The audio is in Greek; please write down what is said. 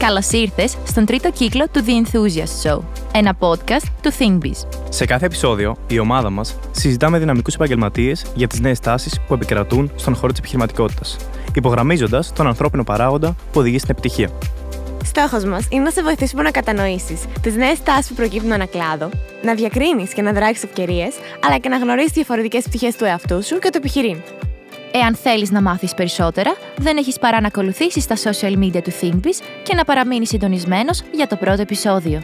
Καλώς ήρθες στον τρίτο κύκλο του The Enthusiast Show, ένα podcast του ThinkBiz. Σε κάθε επεισόδιο, η ομάδα μας συζητά με δυναμικούς επαγγελματίες για τις νέες τάσεις που επικρατούν στον χώρο της επιχειρηματικότητας, υπογραμμίζοντας τον ανθρώπινο παράγοντα που οδηγεί στην επιτυχία. Στόχος μας είναι να σε βοηθήσουμε να κατανοήσεις τις νέες τάσεις που προκύπτουν ένα κλάδο, να διακρίνεις και να δράξεις ευκαιρίες, αλλά και να γνωρίσεις διαφορετικές πτυχές του εαυτού σου και του επιχειρήν. Εάν θέλεις να μάθεις περισσότερα, δεν έχεις παρά να ακολουθήσεις τα social media του ThinkBiz και να παραμείνεις συντονισμένος για το πρώτο επεισόδιο.